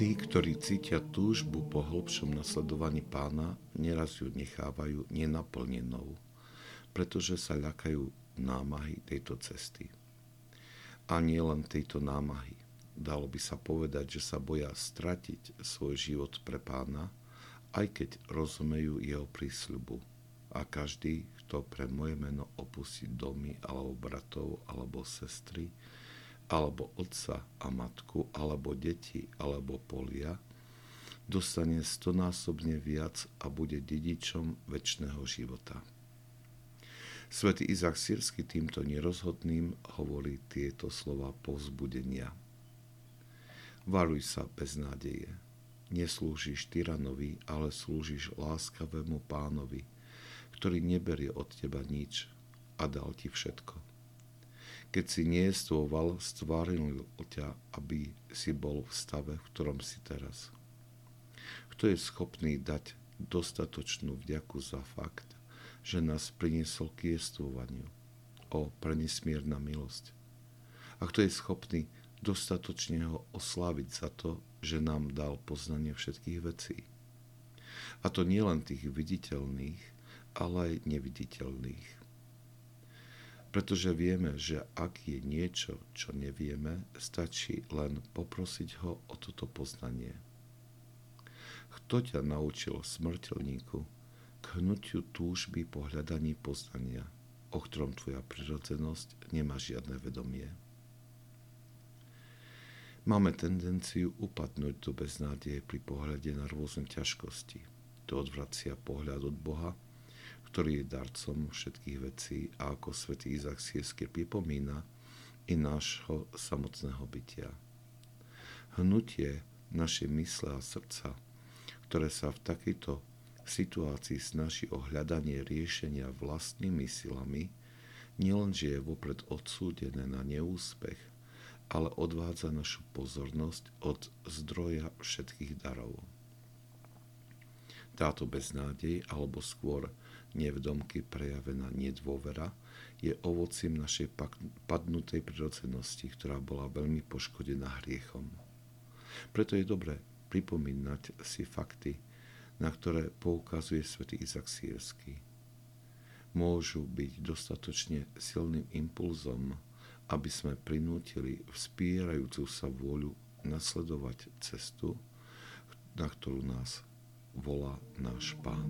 ktorí cítia túžbu po hlbšom nasledovaní pána, neraz ju nechávajú nenaplnenou, pretože sa ľakajú námahy tejto cesty. A nie len tejto námahy. Dalo by sa povedať, že sa boja stratiť svoj život pre pána, aj keď rozumejú jeho prísľubu. A každý, kto pre moje meno opustí domy alebo bratov alebo sestry, alebo otca a matku, alebo deti, alebo polia, dostane stonásobne viac a bude dedičom väčšného života. Svetý Izak Sírsky týmto nerozhodným hovorí tieto slova povzbudenia. Varuj sa bez nádeje. Neslúžiš tyranovi, ale slúžiš láskavému pánovi, ktorý neberie od teba nič a dal ti všetko keď si niestvoval, stváril ťa, aby si bol v stave, v ktorom si teraz. Kto je schopný dať dostatočnú vďaku za fakt, že nás priniesol k jestvovaniu? O prenesmierna milosť. A kto je schopný dostatočne ho osláviť za to, že nám dal poznanie všetkých vecí. A to nielen tých viditeľných, ale aj neviditeľných pretože vieme, že ak je niečo, čo nevieme, stačí len poprosiť ho o toto poznanie. Kto ťa naučil smrteľníku k hnutiu túžby po hľadaní poznania, o ktorom tvoja prirodzenosť nemá žiadne vedomie? Máme tendenciu upadnúť do beznádeje pri pohľade na rôzne ťažkosti. To odvracia pohľad od Boha ktorý je darcom všetkých vecí a ako svätý Izak Siesky pripomína i nášho samotného bytia. Hnutie našej mysle a srdca, ktoré sa v takejto situácii snaží o hľadanie riešenia vlastnými silami, nielenže je vopred odsúdené na neúspech, ale odvádza našu pozornosť od zdroja všetkých darov. Táto beznádej, alebo skôr nevdomky prejavená nedôvera je ovocím našej padnutej prirodzenosti, ktorá bola veľmi poškodená hriechom. Preto je dobré pripomínať si fakty, na ktoré poukazuje svätý Izak Sírsky. Môžu byť dostatočne silným impulzom, aby sme prinútili vzpierajúcu sa vôľu nasledovať cestu, na ktorú nás volá náš Pán.